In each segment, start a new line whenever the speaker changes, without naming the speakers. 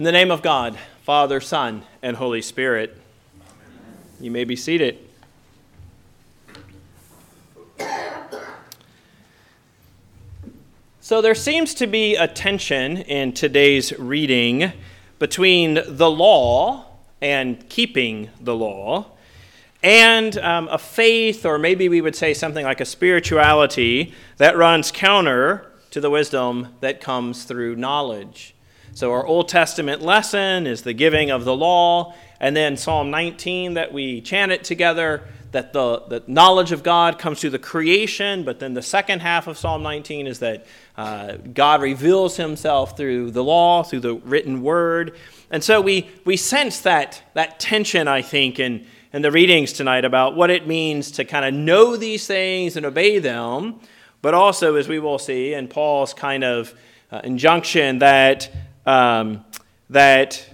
In the name of God, Father, Son, and Holy Spirit, you may be seated. So there seems to be a tension in today's reading between the law and keeping the law and um, a faith, or maybe we would say something like a spirituality that runs counter to the wisdom that comes through knowledge. So, our Old Testament lesson is the giving of the law, and then Psalm 19 that we chant it together, that the, the knowledge of God comes through the creation, but then the second half of Psalm 19 is that uh, God reveals himself through the law, through the written word. And so we, we sense that, that tension, I think, in, in the readings tonight about what it means to kind of know these things and obey them, but also, as we will see, in Paul's kind of uh, injunction that um, that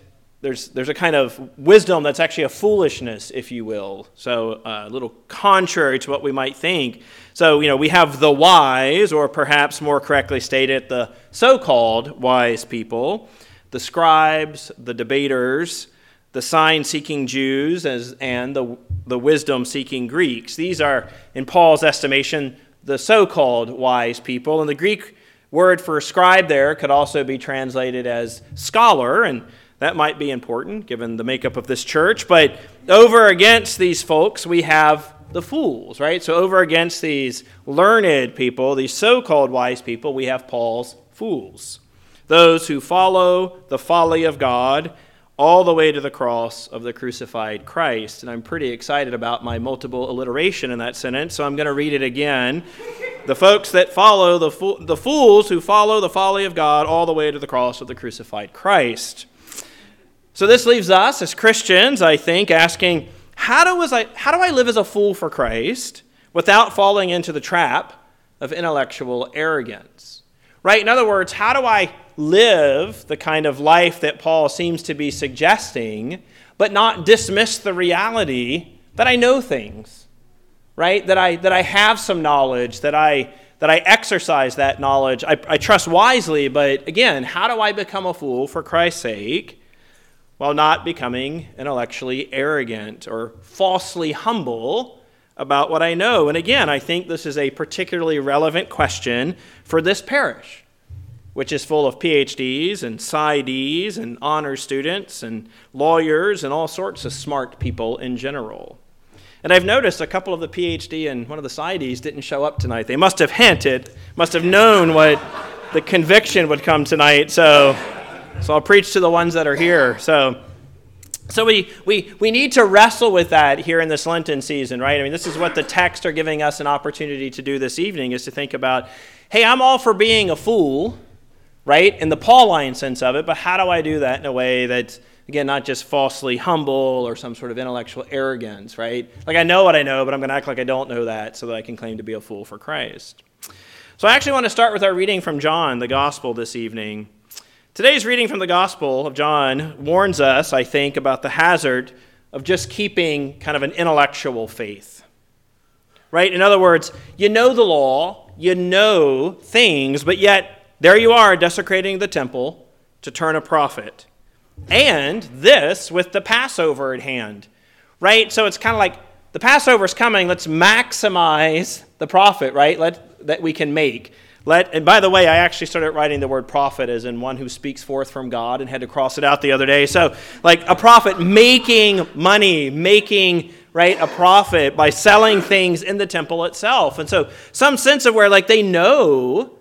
there's, there's a kind of wisdom that's actually a foolishness, if you will. So uh, a little contrary to what we might think. So, you know, we have the wise, or perhaps more correctly stated, the so called wise people, the scribes, the debaters, the sign seeking Jews, as, and the, the wisdom seeking Greeks. These are, in Paul's estimation, the so called wise people. And the Greek word for scribe there could also be translated as scholar, and that might be important given the makeup of this church. But over against these folks, we have the fools, right? So over against these learned people, these so called wise people, we have Paul's fools. Those who follow the folly of God all the way to the cross of the crucified Christ. And I'm pretty excited about my multiple alliteration in that sentence, so I'm going to read it again. the folks that follow, the, fo- the fools who follow the folly of God all the way to the cross of the crucified Christ. So this leaves us as Christians, I think, asking, how do, I, how do I live as a fool for Christ without falling into the trap of intellectual arrogance? Right? In other words, how do I live the kind of life that Paul seems to be suggesting, but not dismiss the reality that I know things, right? That I, that I have some knowledge, that I, that I exercise that knowledge. I, I trust wisely, but again, how do I become a fool for Christ's sake while not becoming intellectually arrogant or falsely humble? About what I know. And again, I think this is a particularly relevant question for this parish which is full of PhDs and PsyDs and honor students and lawyers and all sorts of smart people in general. And I've noticed a couple of the PhD and one of the PsyDs didn't show up tonight. They must have hinted, must have known what the conviction would come tonight. So, so I'll preach to the ones that are here. So, so we, we, we need to wrestle with that here in this Lenten season, right? I mean, this is what the texts are giving us an opportunity to do this evening is to think about, hey, I'm all for being a fool, right? In the Pauline sense of it, but how do I do that in a way that's, again, not just falsely humble or some sort of intellectual arrogance, right? Like I know what I know, but I'm going to act like I don't know that so that I can claim to be a fool for Christ. So I actually want to start with our reading from John, the Gospel, this evening. Today's reading from the Gospel of John warns us, I think, about the hazard of just keeping kind of an intellectual faith. Right? In other words, you know the law, you know things, but yet there you are, desecrating the temple to turn a profit. And this with the Passover at hand, right? So it's kind of like the Passover's coming. Let's maximize the profit, right? Let, that we can make. Let, and by the way, I actually started writing the word prophet as in one who speaks forth from God and had to cross it out the other day. So, like a prophet making money, making right a profit by selling things in the temple itself. And so, some sense of where like they know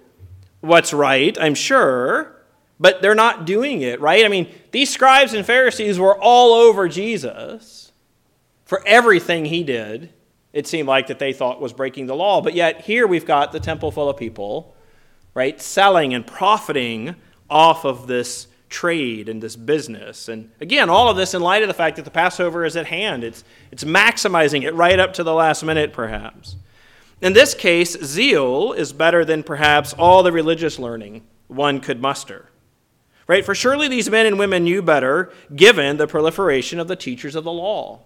what's right, I'm sure, but they're not doing it, right? I mean, these scribes and Pharisees were all over Jesus for everything he did. It seemed like that they thought was breaking the law. But yet, here we've got the temple full of people, right, selling and profiting off of this trade and this business. And again, all of this in light of the fact that the Passover is at hand. It's, it's maximizing it right up to the last minute, perhaps. In this case, zeal is better than perhaps all the religious learning one could muster. Right? For surely these men and women knew better given the proliferation of the teachers of the law.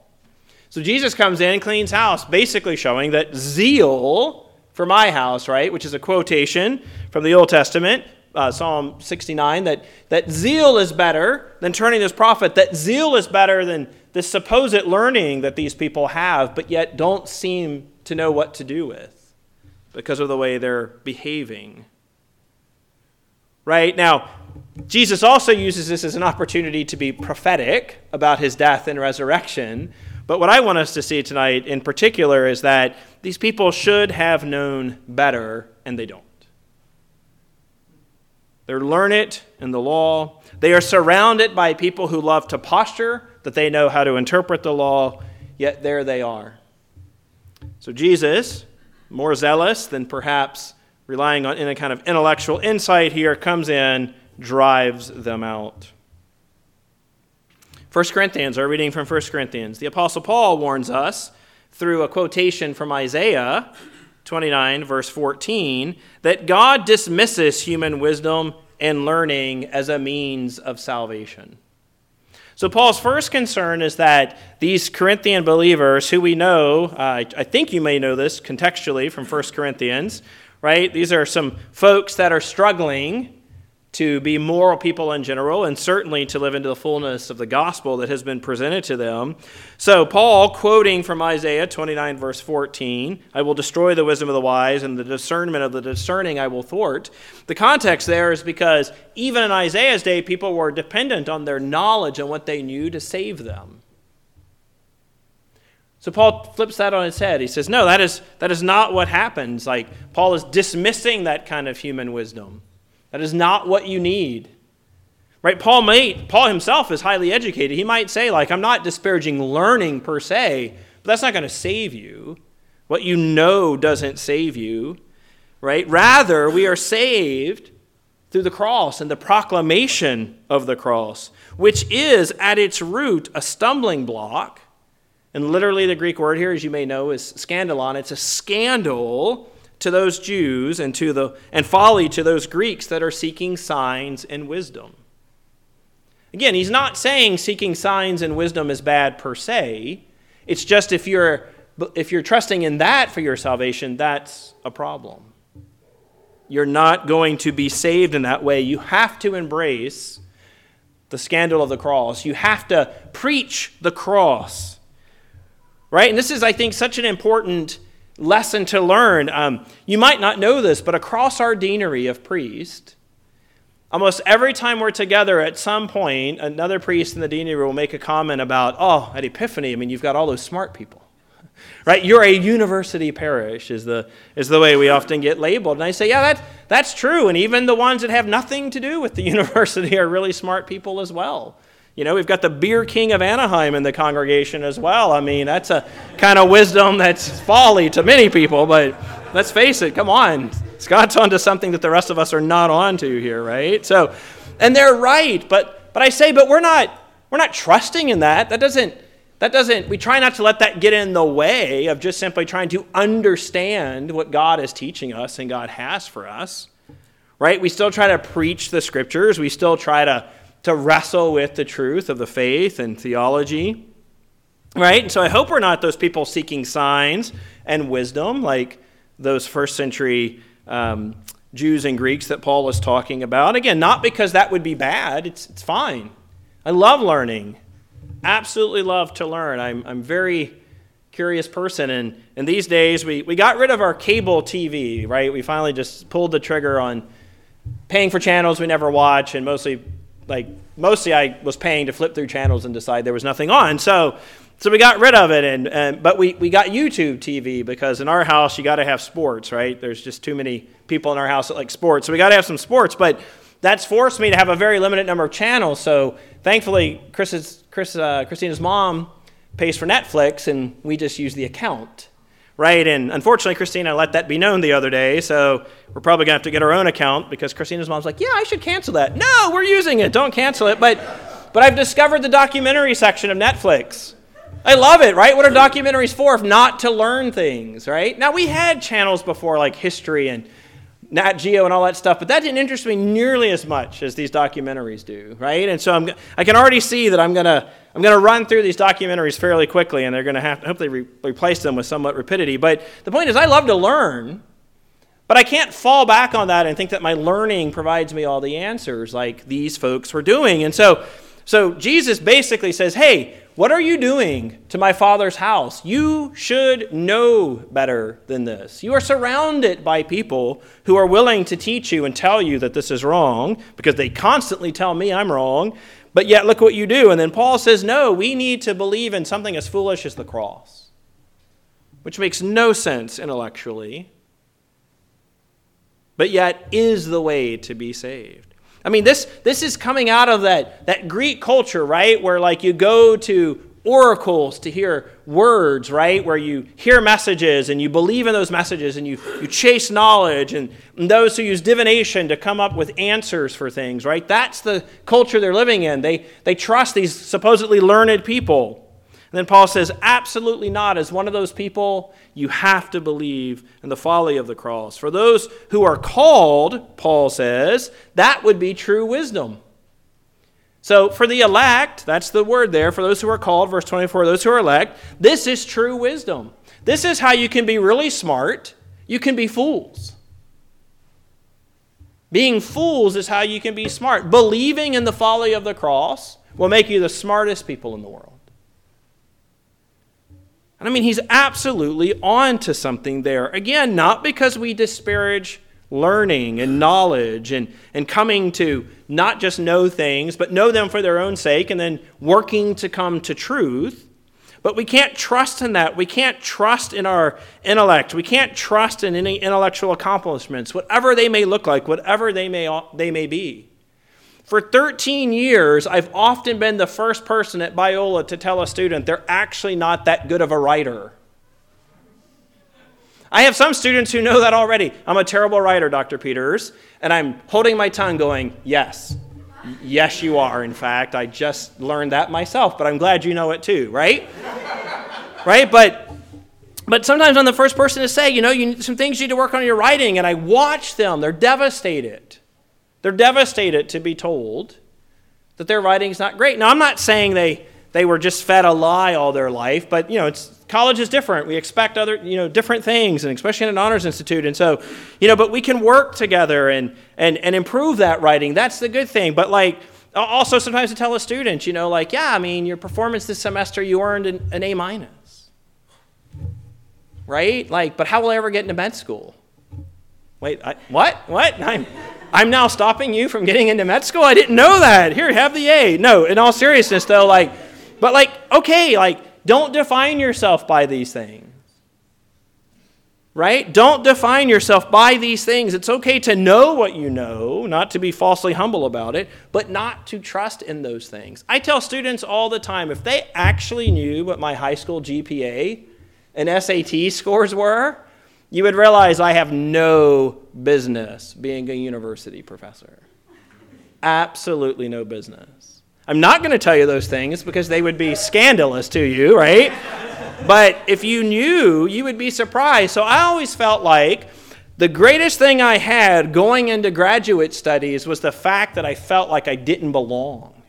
So Jesus comes in and cleans house, basically showing that zeal for my house, right, which is a quotation from the Old Testament, uh, Psalm 69, that, that zeal is better than turning this prophet, that zeal is better than this supposed learning that these people have, but yet don't seem to know what to do with because of the way they're behaving. Right? Now, Jesus also uses this as an opportunity to be prophetic about his death and resurrection. But what I want us to see tonight in particular is that these people should have known better, and they don't. They're learned in the law. They are surrounded by people who love to posture that they know how to interpret the law, yet there they are. So Jesus, more zealous than perhaps relying on any kind of intellectual insight here, comes in, drives them out. 1 Corinthians, our reading from 1 Corinthians. The Apostle Paul warns us through a quotation from Isaiah 29, verse 14, that God dismisses human wisdom and learning as a means of salvation. So, Paul's first concern is that these Corinthian believers, who we know, uh, I think you may know this contextually from 1 Corinthians, right? These are some folks that are struggling to be moral people in general, and certainly to live into the fullness of the gospel that has been presented to them. So, Paul, quoting from Isaiah 29, verse 14, I will destroy the wisdom of the wise, and the discernment of the discerning I will thwart. The context there is because even in Isaiah's day, people were dependent on their knowledge and what they knew to save them. So Paul flips that on his head. He says, No, that is, that is not what happens. Like, Paul is dismissing that kind of human wisdom. That is not what you need. Right? Paul may, Paul himself is highly educated. He might say, like, I'm not disparaging learning per se, but that's not going to save you. What you know doesn't save you. Right? Rather, we are saved through the cross and the proclamation of the cross, which is at its root a stumbling block. And literally, the Greek word here, as you may know, is scandalon. It's a scandal to those Jews and to the and folly to those Greeks that are seeking signs and wisdom. Again, he's not saying seeking signs and wisdom is bad per se. It's just if you're if you're trusting in that for your salvation, that's a problem. You're not going to be saved in that way. You have to embrace the scandal of the cross. You have to preach the cross. Right? And this is, I think, such an important lesson to learn. Um, you might not know this, but across our deanery of priests, almost every time we're together, at some point, another priest in the deanery will make a comment about, oh, at Epiphany, I mean, you've got all those smart people. Right? You're a university parish, is the, is the way we often get labeled. And I say, yeah, that, that's true. And even the ones that have nothing to do with the university are really smart people as well. You know, we've got the beer king of Anaheim in the congregation as well. I mean, that's a kind of wisdom that's folly to many people, but let's face it, come on. Scott's onto something that the rest of us are not onto here, right? So, and they're right, but but I say, but we're not we're not trusting in that. That doesn't that doesn't we try not to let that get in the way of just simply trying to understand what God is teaching us and God has for us. Right? We still try to preach the scriptures. We still try to to wrestle with the truth of the faith and theology. Right? And so I hope we're not those people seeking signs and wisdom like those first century um, Jews and Greeks that Paul is talking about. Again, not because that would be bad, it's, it's fine. I love learning, absolutely love to learn. I'm, I'm very curious person. And, and these days, we, we got rid of our cable TV, right? We finally just pulled the trigger on paying for channels we never watch and mostly like mostly I was paying to flip through channels and decide there was nothing on. So so we got rid of it and, and but we, we got YouTube TV because in our house you got to have sports, right? There's just too many people in our house that like sports. So we got to have some sports, but that's forced me to have a very limited number of channels. So thankfully Chris's, Chris, uh, Christina's mom pays for Netflix and we just use the account right? And unfortunately, Christina let that be known the other day, so we're probably going to have to get our own account because Christina's mom's like, yeah, I should cancel that. No, we're using it. Don't cancel it. But, but I've discovered the documentary section of Netflix. I love it, right? What are documentaries for if not to learn things, right? Now, we had channels before like history and Nat Geo and all that stuff, but that didn't interest me nearly as much as these documentaries do, right? And so I'm, I can already see that I'm going to I'm going to run through these documentaries fairly quickly, and they're going to have to hopefully re- replace them with somewhat rapidity. But the point is, I love to learn, But I can't fall back on that and think that my learning provides me all the answers like these folks were doing. And so, so Jesus basically says, hey, what are you doing to my father's house? You should know better than this. You are surrounded by people who are willing to teach you and tell you that this is wrong because they constantly tell me I'm wrong. But yet, look what you do. And then Paul says, no, we need to believe in something as foolish as the cross, which makes no sense intellectually, but yet is the way to be saved. I mean, this, this is coming out of that, that Greek culture, right? Where like you go to oracles to hear words, right? Where you hear messages and you believe in those messages and you, you chase knowledge and, and those who use divination to come up with answers for things, right? That's the culture they're living in. They, they trust these supposedly learned people. And then Paul says, absolutely not. As one of those people, you have to believe in the folly of the cross. For those who are called, Paul says, that would be true wisdom. So for the elect, that's the word there, for those who are called, verse 24, those who are elect, this is true wisdom. This is how you can be really smart. You can be fools. Being fools is how you can be smart. Believing in the folly of the cross will make you the smartest people in the world. And I mean, he's absolutely on to something there. Again, not because we disparage learning and knowledge and, and coming to not just know things, but know them for their own sake and then working to come to truth. But we can't trust in that. We can't trust in our intellect. We can't trust in any intellectual accomplishments, whatever they may look like, whatever they may, they may be. For 13 years, I've often been the first person at Biola to tell a student they're actually not that good of a writer. I have some students who know that already. I'm a terrible writer, Dr. Peters, and I'm holding my tongue going, Yes, yes, you are. In fact, I just learned that myself, but I'm glad you know it too, right? right? But but sometimes I'm the first person to say, you know, you, some things you need to work on your writing, and I watch them. They're devastated. They're devastated to be told that their writing's not great. Now, I'm not saying they, they were just fed a lie all their life, but, you know, it's, college is different. We expect other, you know, different things, and especially in an honors institute. And so, you know, but we can work together and, and, and improve that writing. That's the good thing. But, like, also sometimes to tell a student, you know, like, yeah, I mean, your performance this semester, you earned an, an A minus. Right? Like, but how will I ever get into med school? Wait, I, what? What? I'm, I'm now stopping you from getting into med school? I didn't know that. Here, have the A. No, in all seriousness, though, like, but like, okay, like, don't define yourself by these things. Right? Don't define yourself by these things. It's okay to know what you know, not to be falsely humble about it, but not to trust in those things. I tell students all the time if they actually knew what my high school GPA and SAT scores were, you would realize I have no business being a university professor. Absolutely no business. I'm not going to tell you those things because they would be scandalous to you, right? but if you knew, you would be surprised. So I always felt like the greatest thing I had going into graduate studies was the fact that I felt like I didn't belong.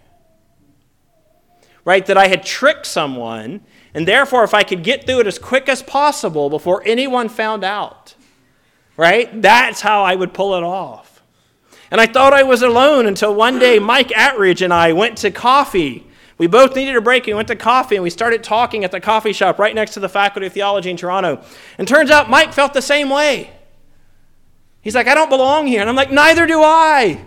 Right? That I had tricked someone and therefore, if I could get through it as quick as possible before anyone found out, right? That's how I would pull it off. And I thought I was alone until one day Mike Attridge and I went to coffee. We both needed a break. We went to coffee and we started talking at the coffee shop right next to the Faculty of Theology in Toronto. And turns out Mike felt the same way. He's like, I don't belong here. And I'm like, neither do I.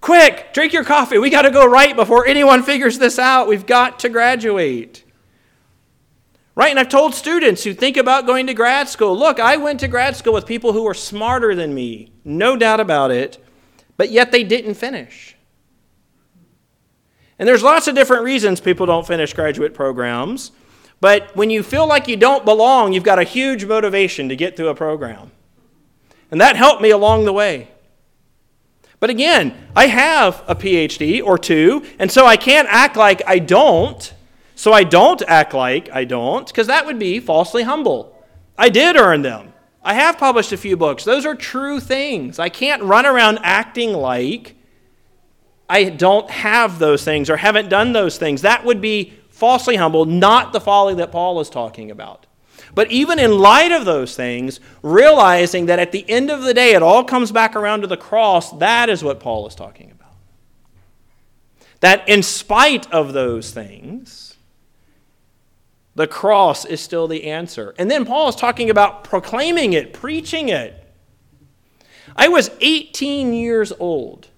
Quick, drink your coffee. We got to go right before anyone figures this out. We've got to graduate. Right? And I've told students who think about going to grad school look, I went to grad school with people who were smarter than me, no doubt about it, but yet they didn't finish. And there's lots of different reasons people don't finish graduate programs, but when you feel like you don't belong, you've got a huge motivation to get through a program. And that helped me along the way. But again, I have a PhD or two, and so I can't act like I don't so I don't act like I don't, because that would be falsely humble. I did earn them. I have published a few books. Those are true things. I can't run around acting like I don't have those things or haven't done those things. That would be falsely humble, not the folly that Paul is talking about. But even in light of those things, realizing that at the end of the day it all comes back around to the cross, that is what Paul is talking about. That in spite of those things, the cross is still the answer. And then Paul is talking about proclaiming it, preaching it. I was 18 years old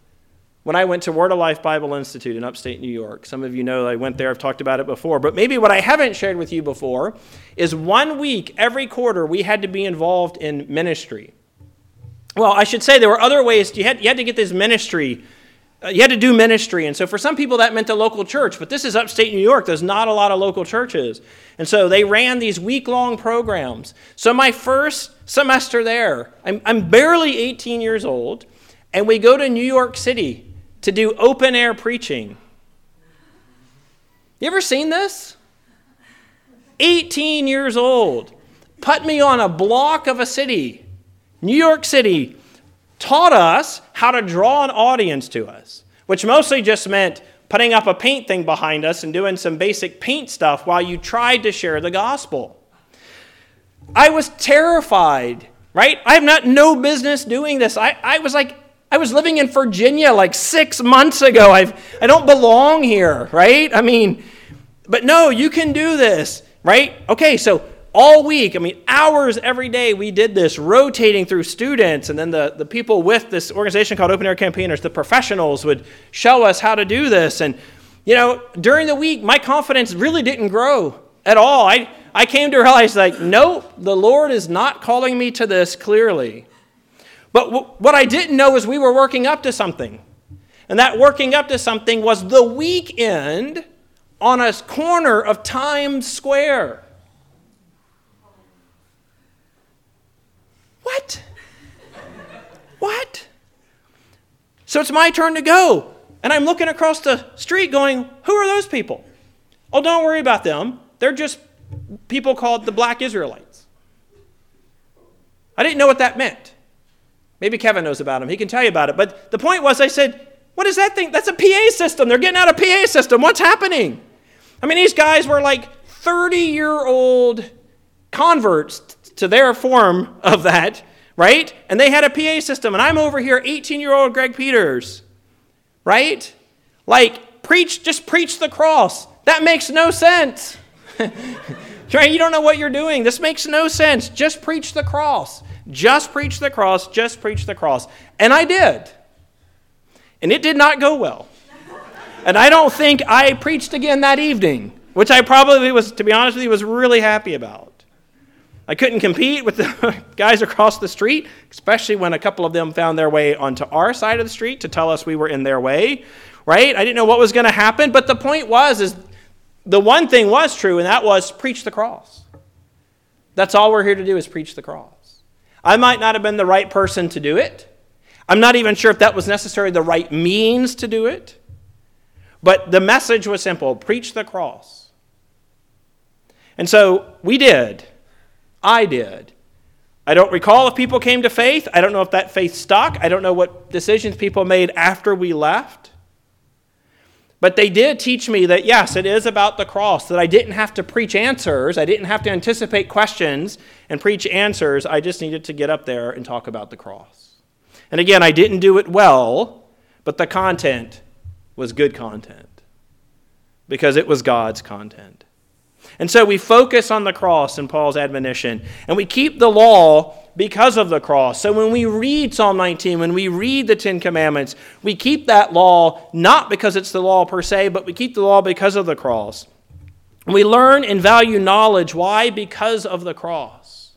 when I went to Word of Life Bible Institute in upstate New York. Some of you know I went there, I've talked about it before. But maybe what I haven't shared with you before is one week every quarter we had to be involved in ministry. Well, I should say there were other ways. You had, you had to get this ministry uh, you had to do ministry. And so for some people, that meant a local church. But this is upstate New York. There's not a lot of local churches. And so they ran these week long programs. So my first semester there, I'm, I'm barely 18 years old, and we go to New York City to do open air preaching. You ever seen this? 18 years old. Put me on a block of a city, New York City, taught us how to draw an audience to us, which mostly just meant putting up a paint thing behind us and doing some basic paint stuff while you tried to share the gospel. I was terrified, right? I have not no business doing this. I, I was like, I was living in Virginia like six months ago. I've, I don't belong here, right? I mean, but no, you can do this, right? Okay, so all week, I mean, hours every day, we did this, rotating through students. And then the, the people with this organization called Open Air Campaigners, the professionals, would show us how to do this. And, you know, during the week, my confidence really didn't grow at all. I, I came to realize, like, no, the Lord is not calling me to this clearly. But w- what I didn't know is we were working up to something. And that working up to something was the weekend on a corner of Times Square. What? What? So it's my turn to go. And I'm looking across the street going, Who are those people? Oh, don't worry about them. They're just people called the black Israelites. I didn't know what that meant. Maybe Kevin knows about them. He can tell you about it. But the point was, I said, What is that thing? That's a PA system. They're getting out a PA system. What's happening? I mean, these guys were like 30 year old converts to their form of that, right? And they had a PA system, and I'm over here, 18 year old Greg Peters, right? Like, preach, just preach the cross. That makes no sense. You don't know what you're doing. This makes no sense. Just preach the cross. Just preach the cross. Just preach the cross. And I did. And it did not go well. And I don't think I preached again that evening, which I probably was, to be honest with you, was really happy about. I couldn't compete with the guys across the street, especially when a couple of them found their way onto our side of the street to tell us we were in their way, right? I didn't know what was going to happen, but the point was is the one thing was true and that was preach the cross. That's all we're here to do is preach the cross. I might not have been the right person to do it. I'm not even sure if that was necessarily the right means to do it. But the message was simple preach the cross. And so we did. I did. I don't recall if people came to faith. I don't know if that faith stuck. I don't know what decisions people made after we left. But they did teach me that, yes, it is about the cross, that I didn't have to preach answers. I didn't have to anticipate questions and preach answers. I just needed to get up there and talk about the cross. And again, I didn't do it well, but the content was good content because it was God's content. And so we focus on the cross in Paul's admonition, and we keep the law because of the cross. So when we read Psalm 19, when we read the Ten Commandments, we keep that law not because it's the law per se, but we keep the law because of the cross. We learn and value knowledge. Why? Because of the cross.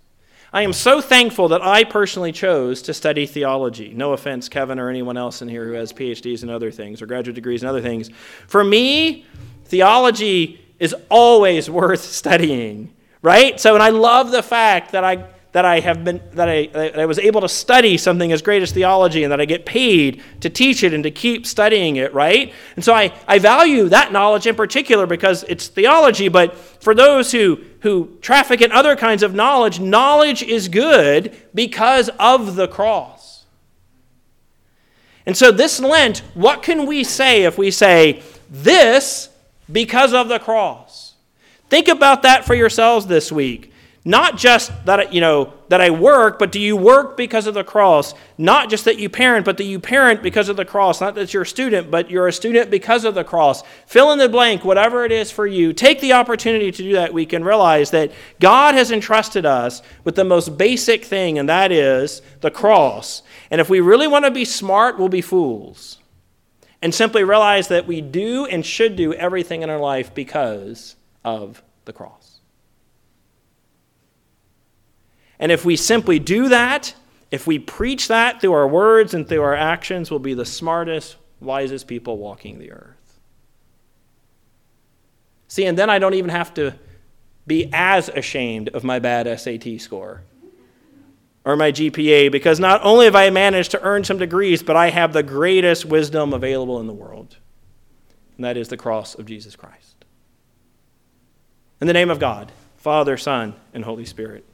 I am so thankful that I personally chose to study theology. No offense, Kevin, or anyone else in here who has PhDs and other things, or graduate degrees and other things. For me, theology is always worth studying, right? So, and I love the fact that I that I have been that I, that I was able to study something as great as theology and that I get paid to teach it and to keep studying it, right? And so I, I value that knowledge in particular because it's theology, but for those who who traffic in other kinds of knowledge, knowledge is good because of the cross. And so this Lent, what can we say if we say, this because of the cross. Think about that for yourselves this week. Not just that you know that I work, but do you work because of the cross? Not just that you parent, but that you parent because of the cross. Not that you're a student, but you're a student because of the cross. Fill in the blank, whatever it is for you. Take the opportunity to do that week and realize that God has entrusted us with the most basic thing, and that is the cross. And if we really want to be smart, we'll be fools. And simply realize that we do and should do everything in our life because of the cross. And if we simply do that, if we preach that through our words and through our actions, we'll be the smartest, wisest people walking the earth. See, and then I don't even have to be as ashamed of my bad SAT score or my GPA because not only have I managed to earn some degrees, but I have the greatest wisdom available in the world. And that is the cross of Jesus Christ. In the name of God, Father, Son, and Holy Spirit.